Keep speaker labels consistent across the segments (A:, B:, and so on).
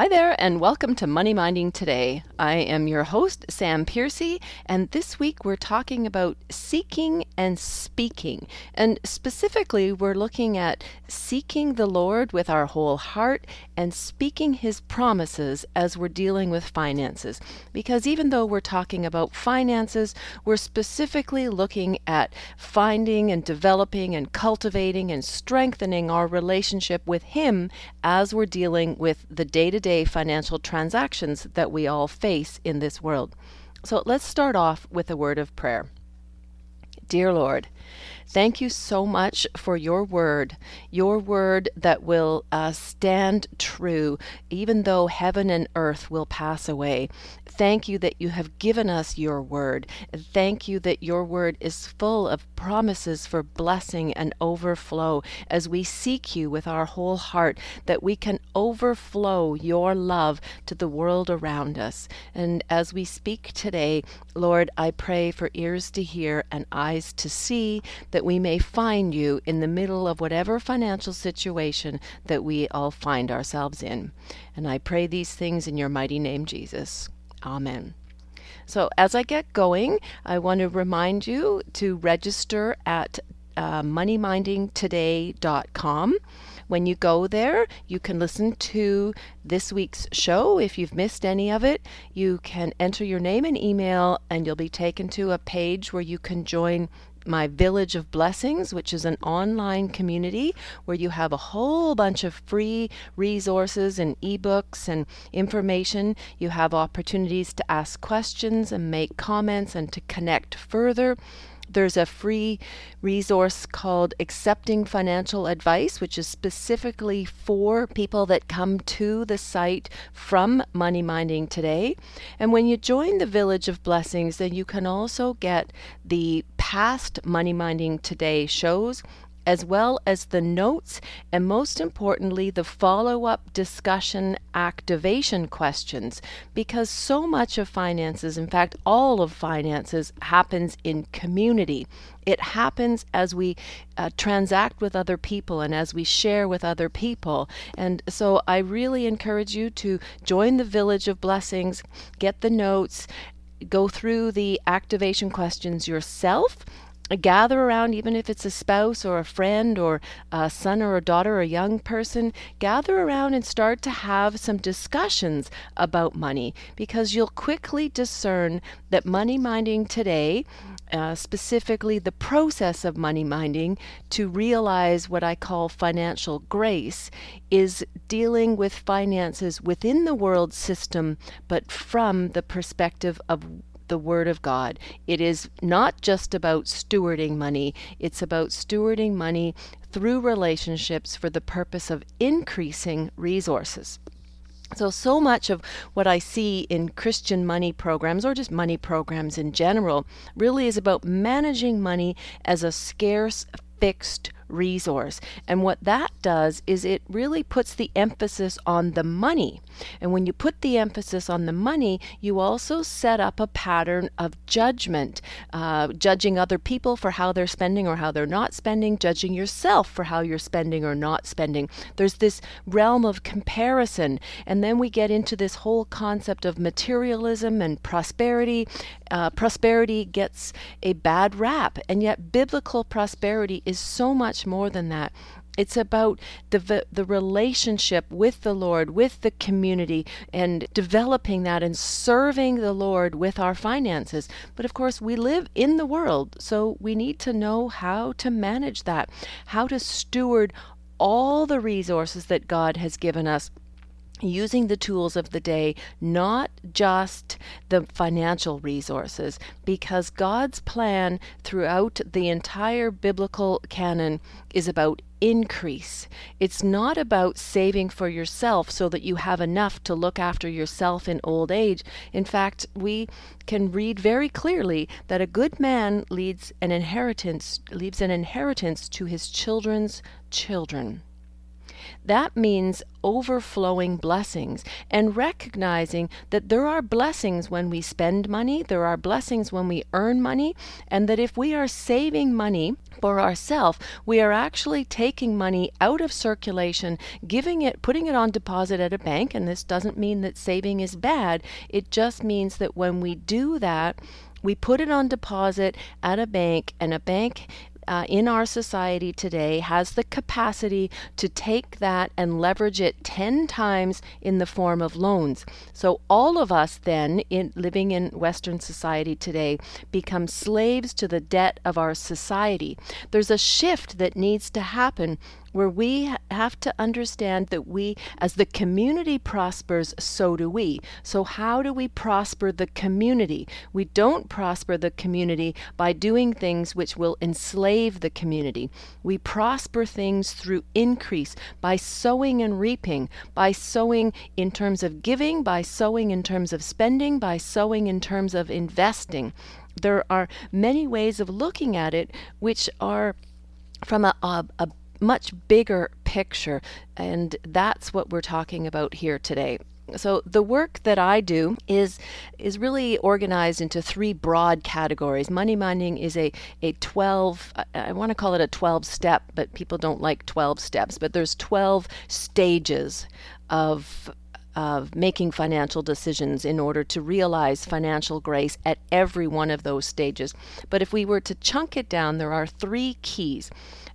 A: Hi there, and welcome to Money Minding Today. I am your host, Sam Piercy, and this week we're talking about seeking and speaking. And specifically, we're looking at seeking the Lord with our whole heart and speaking His promises as we're dealing with finances. Because even though we're talking about finances, we're specifically looking at finding and developing and cultivating and strengthening our relationship with Him as we're dealing with the day to day financial transactions that we all face in this world. So let's start off with a word of prayer. Dear Lord, Thank you so much for your word, your word that will uh, stand true, even though heaven and earth will pass away. Thank you that you have given us your word. Thank you that your word is full of promises for blessing and overflow as we seek you with our whole heart, that we can overflow your love to the world around us. And as we speak today, Lord, I pray for ears to hear and eyes to see that we may find you in the middle of whatever financial situation that we all find ourselves in. And I pray these things in your mighty name, Jesus. Amen. So, as I get going, I want to remind you to register at uh, moneymindingtoday.com. When you go there, you can listen to this week's show. If you've missed any of it, you can enter your name and email, and you'll be taken to a page where you can join my Village of Blessings, which is an online community where you have a whole bunch of free resources and ebooks and information. You have opportunities to ask questions and make comments and to connect further. There's a free resource called Accepting Financial Advice, which is specifically for people that come to the site from Money Minding Today. And when you join the Village of Blessings, then you can also get the past Money Minding Today shows as well as the notes and most importantly the follow-up discussion activation questions because so much of finances in fact all of finances happens in community. It happens as we uh, transact with other people and as we share with other people. And so i really encourage you to join the village of blessings get the notes go through the activation questions yourself gather around, even if it's a spouse or a friend or a son or a daughter or a young person, gather around and start to have some discussions about money because you'll quickly discern that money minding today, uh, specifically the process of money minding to realize what I call financial grace, is dealing with finances within the world system, but from the perspective of the Word of God. It is not just about stewarding money, it's about stewarding money through relationships for the purpose of increasing resources. So, so much of what I see in Christian money programs or just money programs in general really is about managing money as a scarce, fixed resource. And what that does is it really puts the emphasis on the money. And when you put the emphasis on the money, you also set up a pattern of judgment, uh, judging other people for how they're spending or how they're not spending, judging yourself for how you're spending or not spending. There's this realm of comparison. And then we get into this whole concept of materialism and prosperity. Uh, prosperity gets a bad rap, and yet biblical prosperity is so much more than that. It's about the, the relationship with the Lord, with the community, and developing that and serving the Lord with our finances. But of course, we live in the world, so we need to know how to manage that, how to steward all the resources that God has given us using the tools of the day, not just the financial resources, because God's plan throughout the entire biblical canon is about increase. It's not about saving for yourself so that you have enough to look after yourself in old age. In fact, we can read very clearly that a good man leads an inheritance leaves an inheritance to his children's children. That means overflowing blessings and recognizing that there are blessings when we spend money, there are blessings when we earn money, and that if we are saving money for ourselves, we are actually taking money out of circulation, giving it, putting it on deposit at a bank. And this doesn't mean that saving is bad, it just means that when we do that, we put it on deposit at a bank, and a bank uh, in our society today has the capacity to take that and leverage it 10 times in the form of loans. So all of us then in living in western society today become slaves to the debt of our society. There's a shift that needs to happen where we have to understand that we, as the community prospers, so do we. So, how do we prosper the community? We don't prosper the community by doing things which will enslave the community. We prosper things through increase, by sowing and reaping, by sowing in terms of giving, by sowing in terms of spending, by sowing in terms of investing. There are many ways of looking at it which are from a, a, a much bigger picture. And that's what we're talking about here today. So the work that I do is is really organized into three broad categories. Money minding is a a 12 I want to call it a 12 step, but people don't like 12 steps, but there's 12 stages of of making financial decisions in order to realize financial grace at every one of those stages. But if we were to chunk it down, there are three keys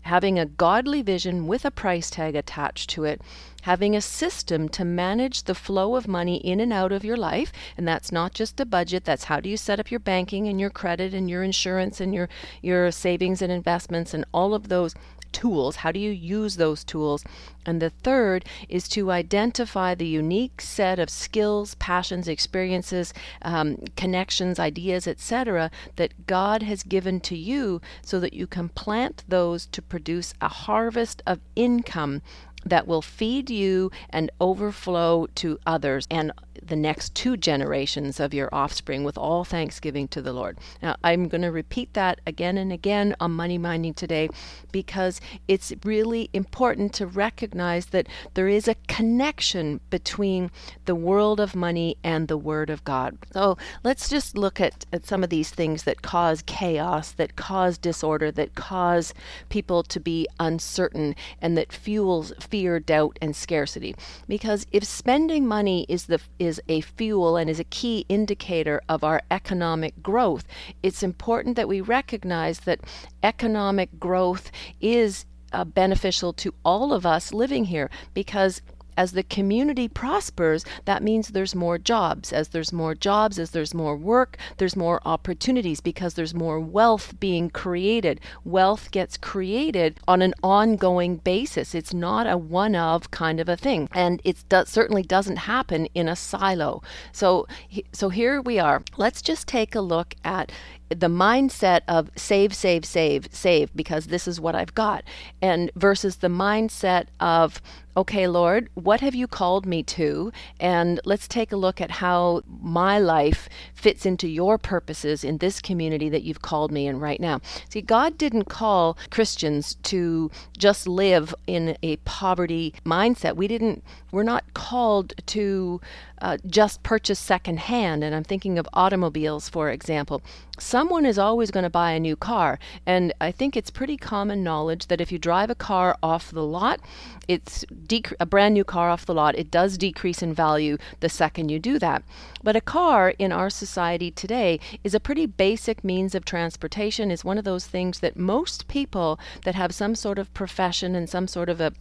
A: having a godly vision with a price tag attached to it, having a system to manage the flow of money in and out of your life. And that's not just a budget, that's how do you set up your banking and your credit and your insurance and your, your savings and investments and all of those tools. How do you use those tools? And the third is to identify the unique set of skills, passions, experiences, um, connections, ideas, etc., that God has given to you so that you can plant those to produce a harvest of income that will feed you and overflow to others and the next two generations of your offspring with all thanksgiving to the Lord. Now, I'm going to repeat that again and again on Money Minding today because it's really important to recognize that there is a connection between the world of money and the Word of God. So let's just look at, at some of these things that cause chaos, that cause disorder, that cause people to be uncertain, and that fuels fear, doubt, and scarcity. Because if spending money is the is a fuel and is a key indicator of our economic growth, it's important that we recognize that economic growth is uh, beneficial to all of us living here because as the community prospers, that means there's more jobs. As there's more jobs, as there's more work, there's more opportunities because there's more wealth being created. Wealth gets created on an ongoing basis. It's not a one of kind of a thing. And it do- certainly doesn't happen in a silo. So, so here we are. Let's just take a look at the mindset of save, save, save, save, because this is what I've got, and versus the mindset of, okay, Lord, what have you called me to? And let's take a look at how my life fits into your purposes in this community that you've called me in right now. See, God didn't call Christians to just live in a poverty mindset. We didn't, we're not called to uh, just purchase secondhand. And I'm thinking of automobiles, for example. Someone is always going to buy a new car. And I think it's pretty common knowledge that if you drive a car off the lot, it's dec- a brand new car off the lot, it does decrease in value the second you do that. But a car in our society today is a pretty basic means of transportation, is one of those things that most people that have some sort of profession and some sort of a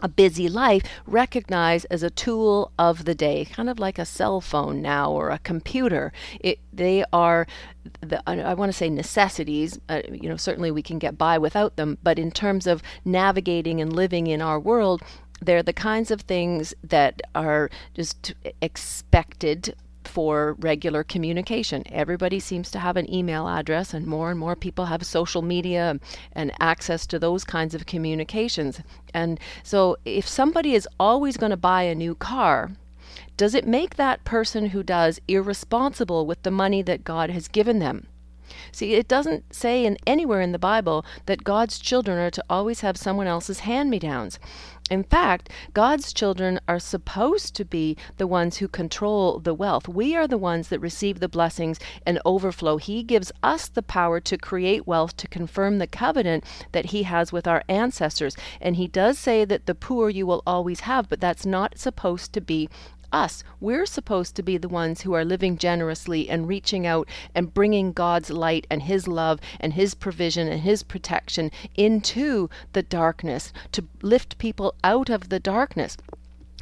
A: a busy life recognized as a tool of the day, kind of like a cell phone now or a computer. It, they are, the, I want to say necessities. Uh, you know, certainly we can get by without them, but in terms of navigating and living in our world, they're the kinds of things that are just expected for regular communication. Everybody seems to have an email address, and more and more people have social media and access to those kinds of communications. And so, if somebody is always going to buy a new car, does it make that person who does irresponsible with the money that God has given them? See, it doesn't say in anywhere in the Bible that God's children are to always have someone else's hand-me-downs. In fact, God's children are supposed to be the ones who control the wealth. We are the ones that receive the blessings and overflow. He gives us the power to create wealth to confirm the covenant that He has with our ancestors. And He does say that the poor you will always have, but that's not supposed to be us. We're supposed to be the ones who are living generously and reaching out and bringing God's light and His love and His provision and His protection into the darkness to lift people out of the darkness.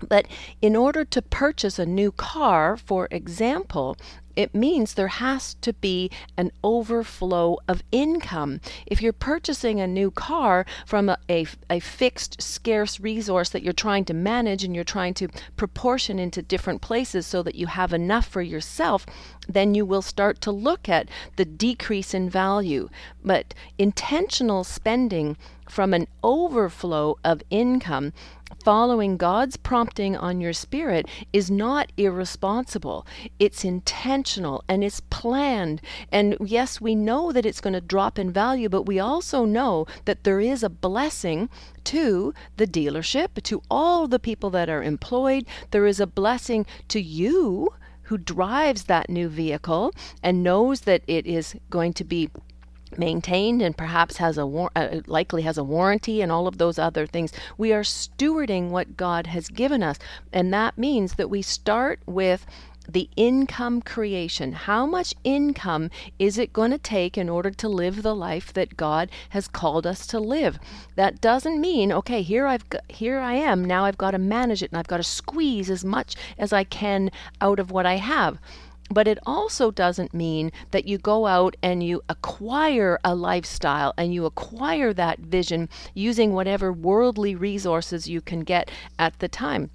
A: But in order to purchase a new car, for example, it means there has to be an overflow of income. If you're purchasing a new car from a, a, a, fixed, scarce resource that you're trying to manage and you're trying to proportion into different places so that you have enough for yourself, then you will start to look at the decrease in value. But intentional spending from an overflow of income following God's prompting on your spirit is not irresponsible. It's intentional and it's planned. And yes, we know that it's going to drop in value, but we also know that there is a blessing to the dealership, to all the people that are employed. There is a blessing to you who drives that new vehicle and knows that it is going to be maintained and perhaps has a war- uh, likely has a warranty and all of those other things we are stewarding what god has given us and that means that we start with the income creation. How much income is it going to take in order to live the life that God has called us to live? That doesn't mean, okay, here I've got, here I am, now I've got to manage it and I've got to squeeze as much as I can out of what I have. But it also doesn't mean that you go out and you acquire a lifestyle and you acquire that vision using whatever worldly resources you can get at the time.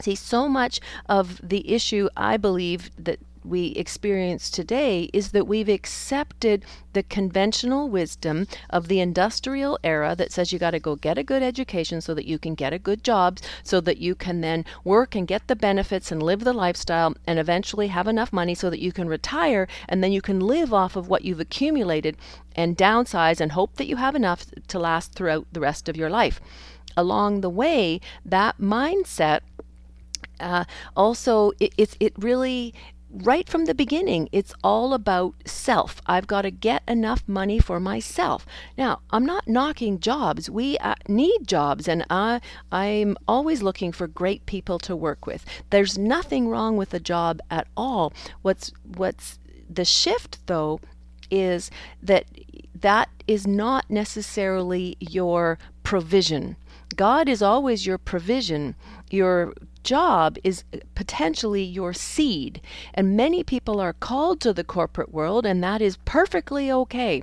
A: See, so much of the issue, I believe, that we experience today is that we've accepted the conventional wisdom of the industrial era that says you got to go get a good education so that you can get a good job, so that you can then work and get the benefits and live the lifestyle and eventually have enough money so that you can retire and then you can live off of what you've accumulated and downsize and hope that you have enough to last throughout the rest of your life. Along the way, that mindset uh, also it, it, it really right from the beginning, it's all about self. I've got to get enough money for myself. Now, I'm not knocking jobs. We uh, need jobs, and I, I'm always looking for great people to work with. There's nothing wrong with a job at all. What's what's the shift though is that that is not necessarily your provision. God is always your provision. Your job is potentially your seed. And many people are called to the corporate world, and that is perfectly okay.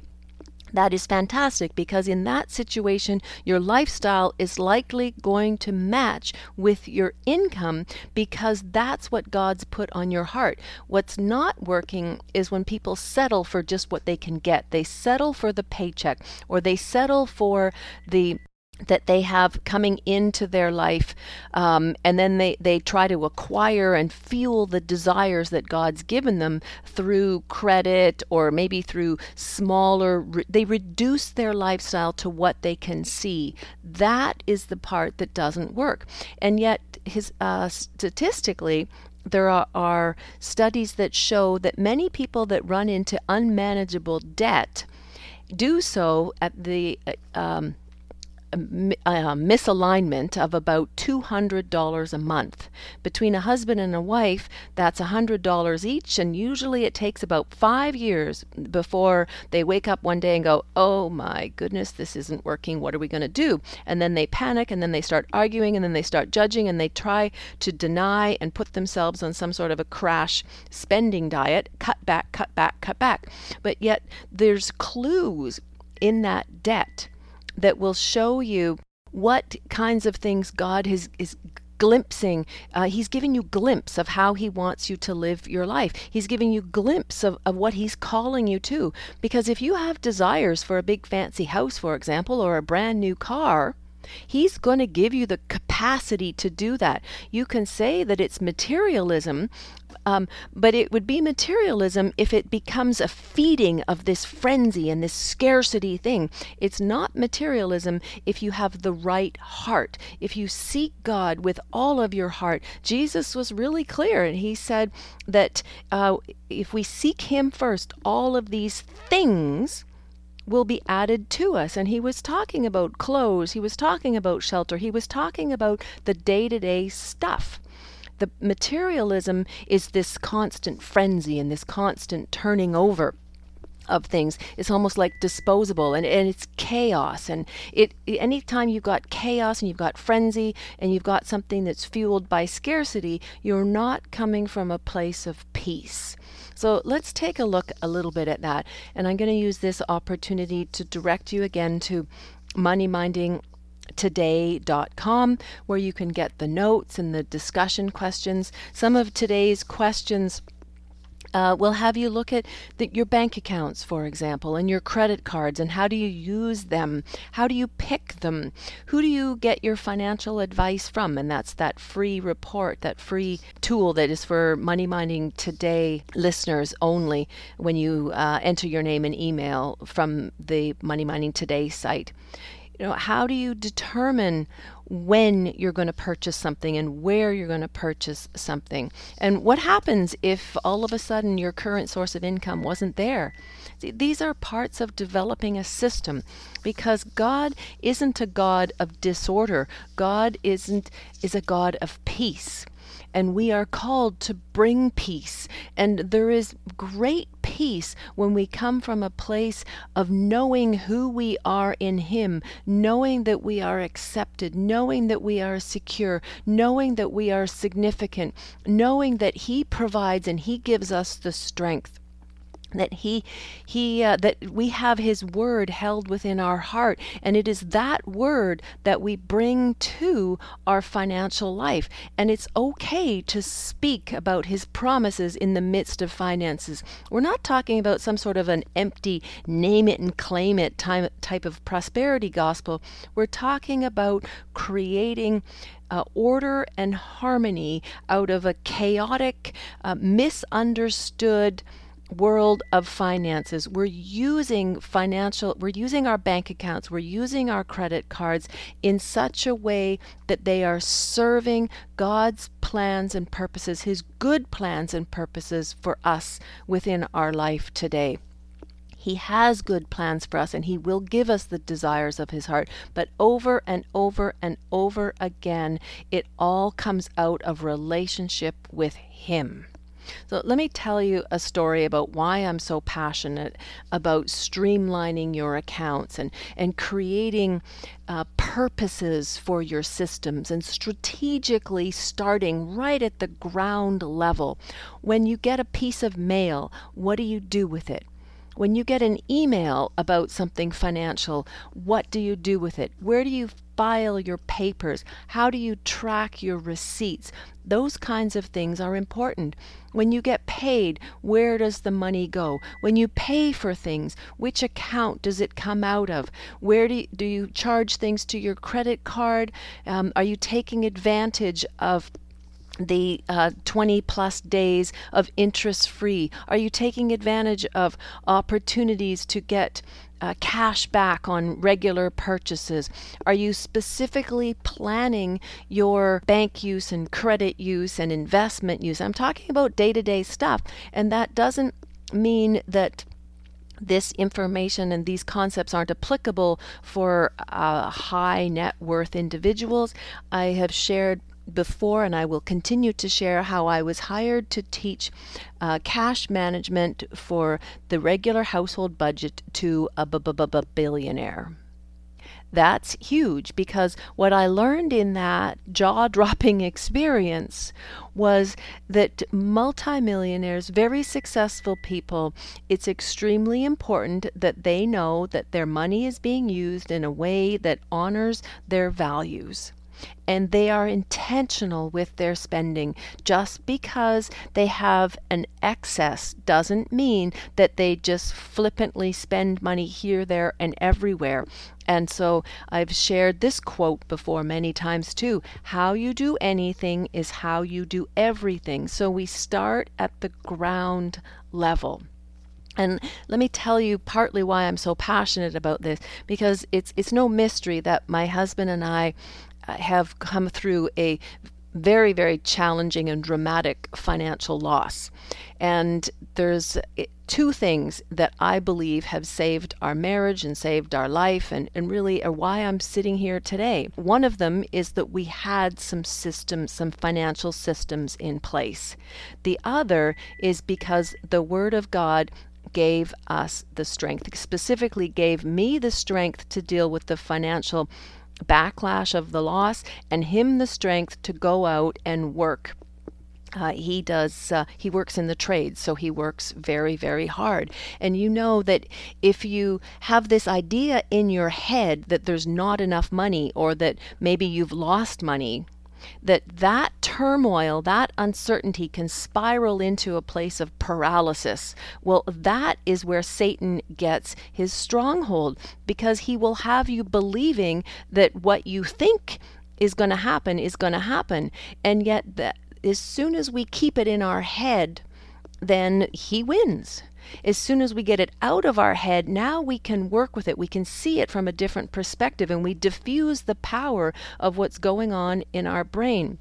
A: That is fantastic because in that situation, your lifestyle is likely going to match with your income because that's what God's put on your heart. What's not working is when people settle for just what they can get. They settle for the paycheck or they settle for the that they have coming into their life um, and then they, they try to acquire and fuel the desires that god's given them through credit or maybe through smaller re- they reduce their lifestyle to what they can see. That is the part that doesn't work. And yet his uh, statistically there are, are studies that show that many people that run into unmanageable debt do so at the uh, um, a, uh, misalignment of about $200 a month. Between a husband and a wife, that's $100 each, and usually it takes about five years before they wake up one day and go, Oh my goodness, this isn't working. What are we going to do? And then they panic, and then they start arguing, and then they start judging, and they try to deny and put themselves on some sort of a crash spending diet cut back, cut back, cut back. But yet there's clues in that debt that will show you what kinds of things God has, is glimpsing. Uh, he's giving you glimpse of how he wants you to live your life. He's giving you glimpse of, of what he's calling you to. Because if you have desires for a big fancy house, for example, or a brand new car, He's going to give you the capacity to do that. You can say that it's materialism, um, but it would be materialism if it becomes a feeding of this frenzy and this scarcity thing. It's not materialism if you have the right heart. If you seek God with all of your heart, Jesus was really clear, and he said that uh, if we seek Him first, all of these things will be added to us. And he was talking about clothes, he was talking about shelter, he was talking about the day to day stuff. The materialism is this constant frenzy and this constant turning over of things. It's almost like disposable and, and it's chaos. And it anytime you've got chaos and you've got frenzy and you've got something that's fueled by scarcity you're not coming from a place of peace so let's take a look a little bit at that and i'm going to use this opportunity to direct you again to money minding today.com where you can get the notes and the discussion questions. Some of today's questions uh, will have you look at the, your bank accounts, for example, and your credit cards, and how do you use them? How do you pick them? Who do you get your financial advice from? And that's that free report, that free tool that is for Money Minding Today listeners only when you uh, enter your name and email from the Money Minding Today site you know how do you determine when you're going to purchase something and where you're going to purchase something. And what happens if all of a sudden your current source of income wasn't there? These are parts of developing a system because god isn't a god of disorder. God isn't is a god of peace. And we are called to bring peace. And there is great peace when we come from a place of knowing who we are in Him, knowing that we are accepted, knowing that we are secure, knowing that we are significant, knowing that He provides and He gives us the strength that he he uh, that we have his word held within our heart. And it is that word that we bring to our financial life. And it's okay to speak about his promises in the midst of finances. We're not talking about some sort of an empty name it and claim it time, type of prosperity gospel. We're talking about creating uh, order and harmony out of a chaotic uh, misunderstood world of finances. We're using financial, we're using our bank accounts, we're using our credit cards in such a way that they are serving God's plans and purposes, His good plans and purposes for us within our life today. He has good plans for us and He will give us the desires of His heart. But over and over and over again, it all comes out of relationship with Him. So, let me tell you a story about why I'm so passionate about streamlining your accounts and, and creating uh, purposes for your systems and strategically starting right at the ground level. When you get a piece of mail, what do you do with it? When you get an email about something financial, what do you do with it? Where do you file your papers? How do you track your receipts? Those kinds of things are important. When you get paid, where does the money go? When you pay for things, which account does it come out of? Where do you, do you charge things to your credit card? Um, are you taking advantage of the uh, 20 plus days of interest free? Are you taking advantage of opportunities to get uh, cash back on regular purchases? Are you specifically planning your bank use and credit use and investment use? I'm talking about day to day stuff, and that doesn't mean that this information and these concepts aren't applicable for uh, high net worth individuals. I have shared before, and I will continue to share how I was hired to teach uh, cash management for the regular household budget to a billionaire. That's huge because what I learned in that jaw dropping experience was that multimillionaires, very successful people, it's extremely important that they know that their money is being used in a way that honors their values and they are intentional with their spending. Just because they have an excess doesn't mean that they just flippantly spend money here, there, and everywhere. And so I've shared this quote before many times too how you do anything is how you do everything. So we start at the ground level. And let me tell you partly why I'm so passionate about this because it's it's no mystery that my husband and I have come through a very, very challenging and dramatic financial loss. And there's eh, two things that I believe have saved our marriage and saved our life, and, and really are why I'm sitting here today. One of them is that we had some systems, some financial systems in place. The other is because the Word of God gave us the strength, specifically gave me the strength to deal with the financial backlash of the loss and him the strength to go out and work. Uh, he does uh, he works in the trades so he works very very hard and you know that if you have this idea in your head that there's not enough money or that maybe you've lost money that that turmoil, that uncertainty can spiral into a place of paralysis. Well, that is where Satan gets his stronghold because he will have you believing that what you think is going to happen is going to happen. And yet that as soon as we keep it in our head, then he wins. As soon as we get it out of our head, now we can work with it. We can see it from a different perspective and we diffuse the power of what's going on in our brain.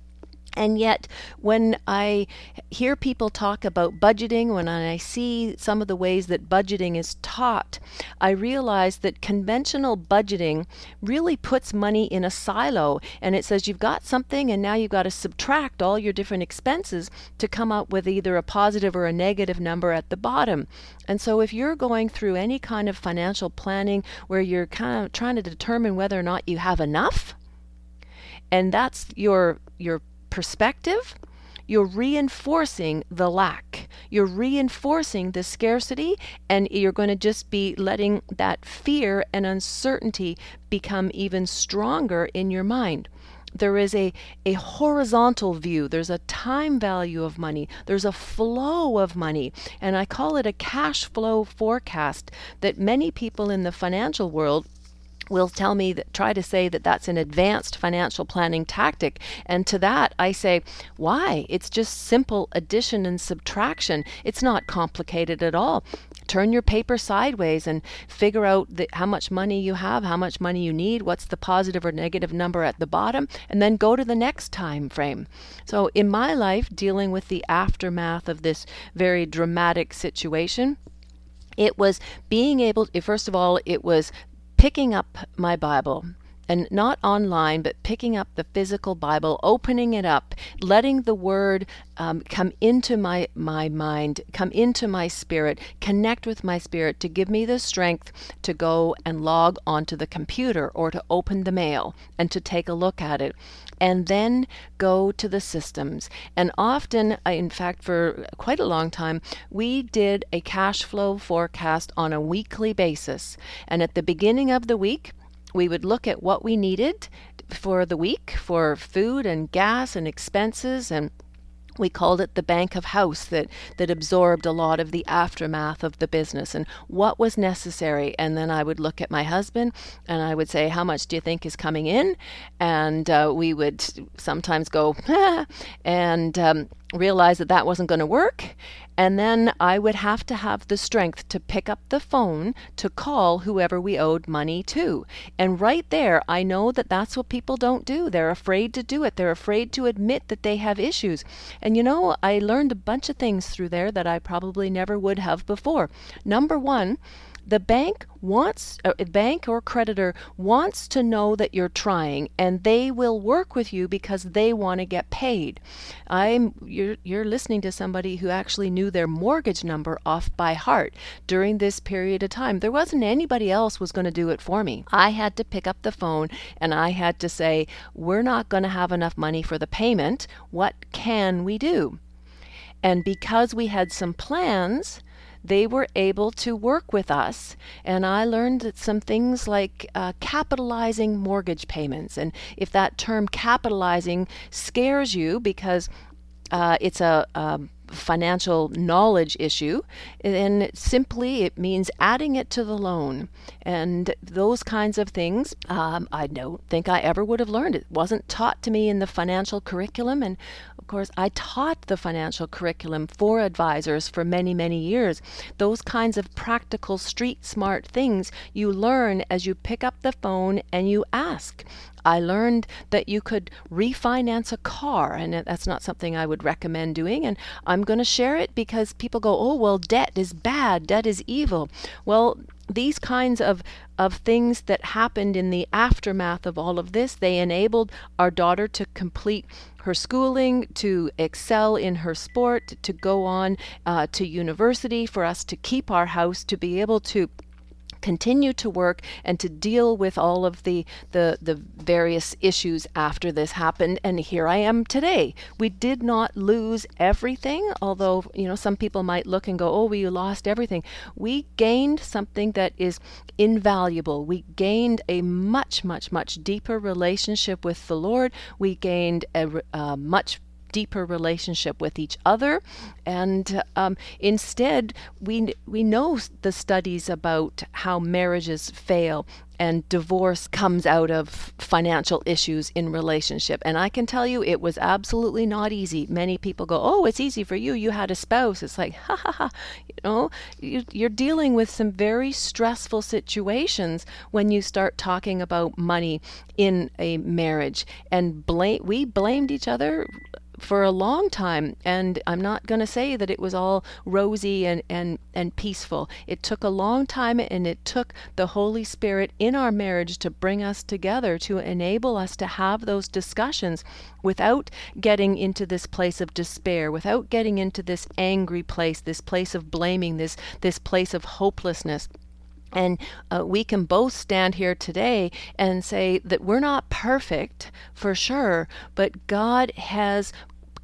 A: And yet, when I hear people talk about budgeting, when I see some of the ways that budgeting is taught, I realize that conventional budgeting really puts money in a silo and it says you've got something and now you've got to subtract all your different expenses to come up with either a positive or a negative number at the bottom. And so, if you're going through any kind of financial planning where you're kind of trying to determine whether or not you have enough, and that's your your perspective, you're reinforcing the lack. You're reinforcing the scarcity, and you're going to just be letting that fear and uncertainty become even stronger in your mind. There is a, a horizontal view, there's a time value of money, there's a flow of money, and I call it a cash flow forecast that many people in the financial world will tell me that try to say that that's an advanced financial planning tactic. And to that i say why? It's just simple addition and subtraction. It's not complicated at all. Turn your paper sideways and figure out the, how much money you have how much money you need what's the positive or negative number at the bottom and then go to the next time frame. So in my life dealing with the aftermath of this very dramatic situation it was being able to, first of all it was picking up my Bible and not online, but picking up the physical Bible, opening it up, letting the Word um, come into my, my mind, come into my spirit, connect with my spirit to give me the strength to go and log onto the computer or to open the mail and to take a look at it. And then go to the systems. And often, in fact, for quite a long time, we did a cash flow forecast on a weekly basis. And at the beginning of the week, we would look at what we needed for the week for food and gas and expenses and we called it the bank of house that that absorbed a lot of the aftermath of the business and what was necessary. And then i would look at my husband and i would say how much do you think is coming in? And uh, we would sometimes go and um, realize that that wasn't going to work and then I would have to have the strength to pick up the phone to call whoever we owed money to. And right there, I know that that's what people don't do. They're afraid to do it. They're afraid to admit that they have issues. And you know, I learned a bunch of things through there that I probably never would have before. Number one, the bank wants a uh, bank or creditor wants to know that you're trying and they will work with you because they want to get paid. I'm you're you're listening to somebody who actually knew their mortgage number off by heart. During this period of time there wasn't anybody else was going to do it for me. I had to pick up the phone and i had to say we're not going to have enough money for the payment. What can we do? And because we had some plans they were able to work with us. And I learned some things like uh, capitalizing mortgage payments. And if that term capitalizing scares you because uh, it's a, a financial knowledge issue, then simply it means adding it to the loan. And those kinds of things, um, I don't think I ever would have learned. It wasn't taught to me in the financial curriculum. And course, I taught the financial curriculum for advisors for many, many years. Those kinds of practical, street smart things you learn as you pick up the phone and you ask. I learned that you could refinance a car, and that's not something I would recommend doing. And I'm going to share it because people go, oh, well, debt is bad, debt is evil. Well, these kinds of, of things that happened in the aftermath of all of this, they enabled our daughter to complete her schooling, to excel in her sport, to go on uh, to university, for us to keep our house, to be able to continue to work and to deal with all of the, the, the various issues after this happened. And here I am today. We did not lose everything, although, you know, some people might look and go, oh, we lost everything. We gained something that is invaluable. We gained a much, much, much deeper relationship with the Lord. We gained a, a uh, much deeper relationship with each other. And um, instead, we, we know the studies about how marriages fail and divorce comes out of financial issues in relationship. And I can tell you it was absolutely not easy. Many people go, "Oh, it's easy for you. You had a spouse." It's like, ha ha ha. You know, you, you're dealing with some very stressful situations when you start talking about money in a marriage. And blame we blamed each other for a long time. And I'm not going to say that it was all rosy and, and, and peaceful. It took a long time and it took the Holy Spirit in our marriage to bring us together, to enable us to have those discussions without getting into this place of despair, without getting into this angry place, this place of blaming, this, this place of hopelessness. And uh, we can both stand here today and say that we're not perfect for sure, but God has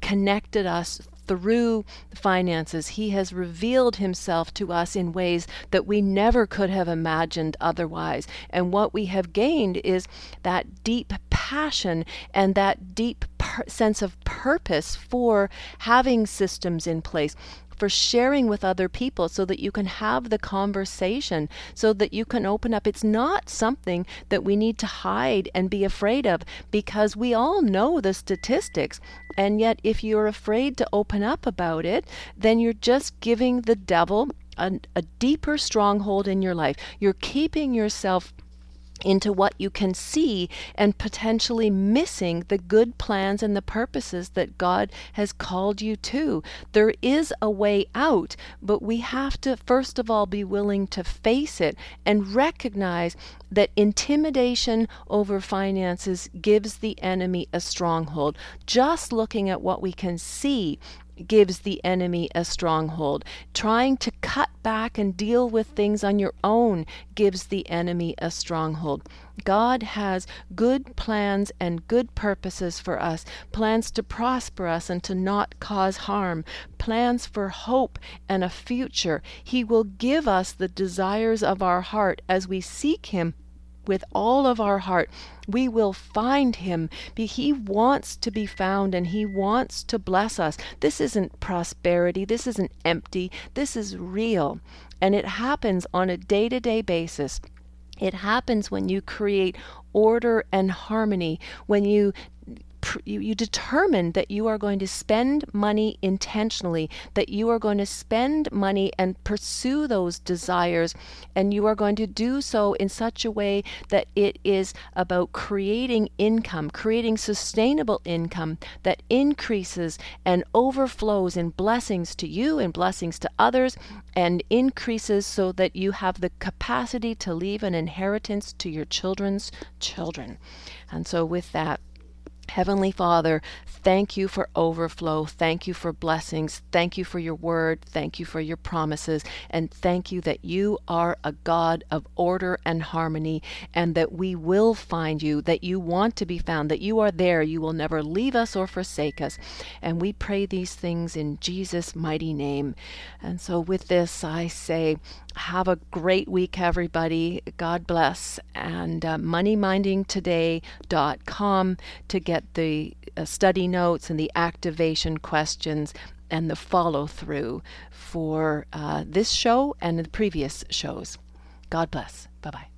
A: connected us through finances. He has revealed himself to us in ways that we never could have imagined otherwise. And what we have gained is that deep passion and that deep sense of purpose for having systems in place for sharing with other people so that you can have the conversation, so that you can open up. It's not something that we need to hide and be afraid of because we all know the statistics. And yet, if you're afraid to open up about it, then you're just giving the devil a, a deeper stronghold in your life. You're keeping yourself into what you can see and potentially missing the good plans and the purposes that God has called you to. There is a way out, but we have to first of all be willing to face it and recognize that intimidation over finances gives the enemy a stronghold. Just looking at what we can see gives the enemy a stronghold. Trying to cut back and deal with things on your own gives the enemy a stronghold. God has good plans and good purposes for us, plans to prosper us and to not cause harm, plans for hope and a future. He will give us the desires of our heart as we seek Him with all of our heart, we will find him. He wants to be found and he wants to bless us. This isn't prosperity. This isn't empty. This is real. And it happens on a day to day basis. It happens when you create order and harmony, when you you, you determine that you are going to spend money intentionally, that you are going to spend money and pursue those desires, and you are going to do so in such a way that it is about creating income, creating sustainable income that increases and overflows in blessings to you and blessings to others, and increases so that you have the capacity to leave an inheritance to your children's children. And so, with that, Heavenly Father, Thank you for overflow. Thank you for blessings. Thank you for your word. Thank you for your promises. And thank you that you are a God of order and harmony and that we will find you, that you want to be found, that you are there. You will never leave us or forsake us. And we pray these things in Jesus' mighty name. And so, with this, I say, have a great week, everybody. God bless. And uh, moneymindingtoday.com to get the study notes and the activation questions and the follow through for uh, this show and the previous shows. God bless. Bye bye.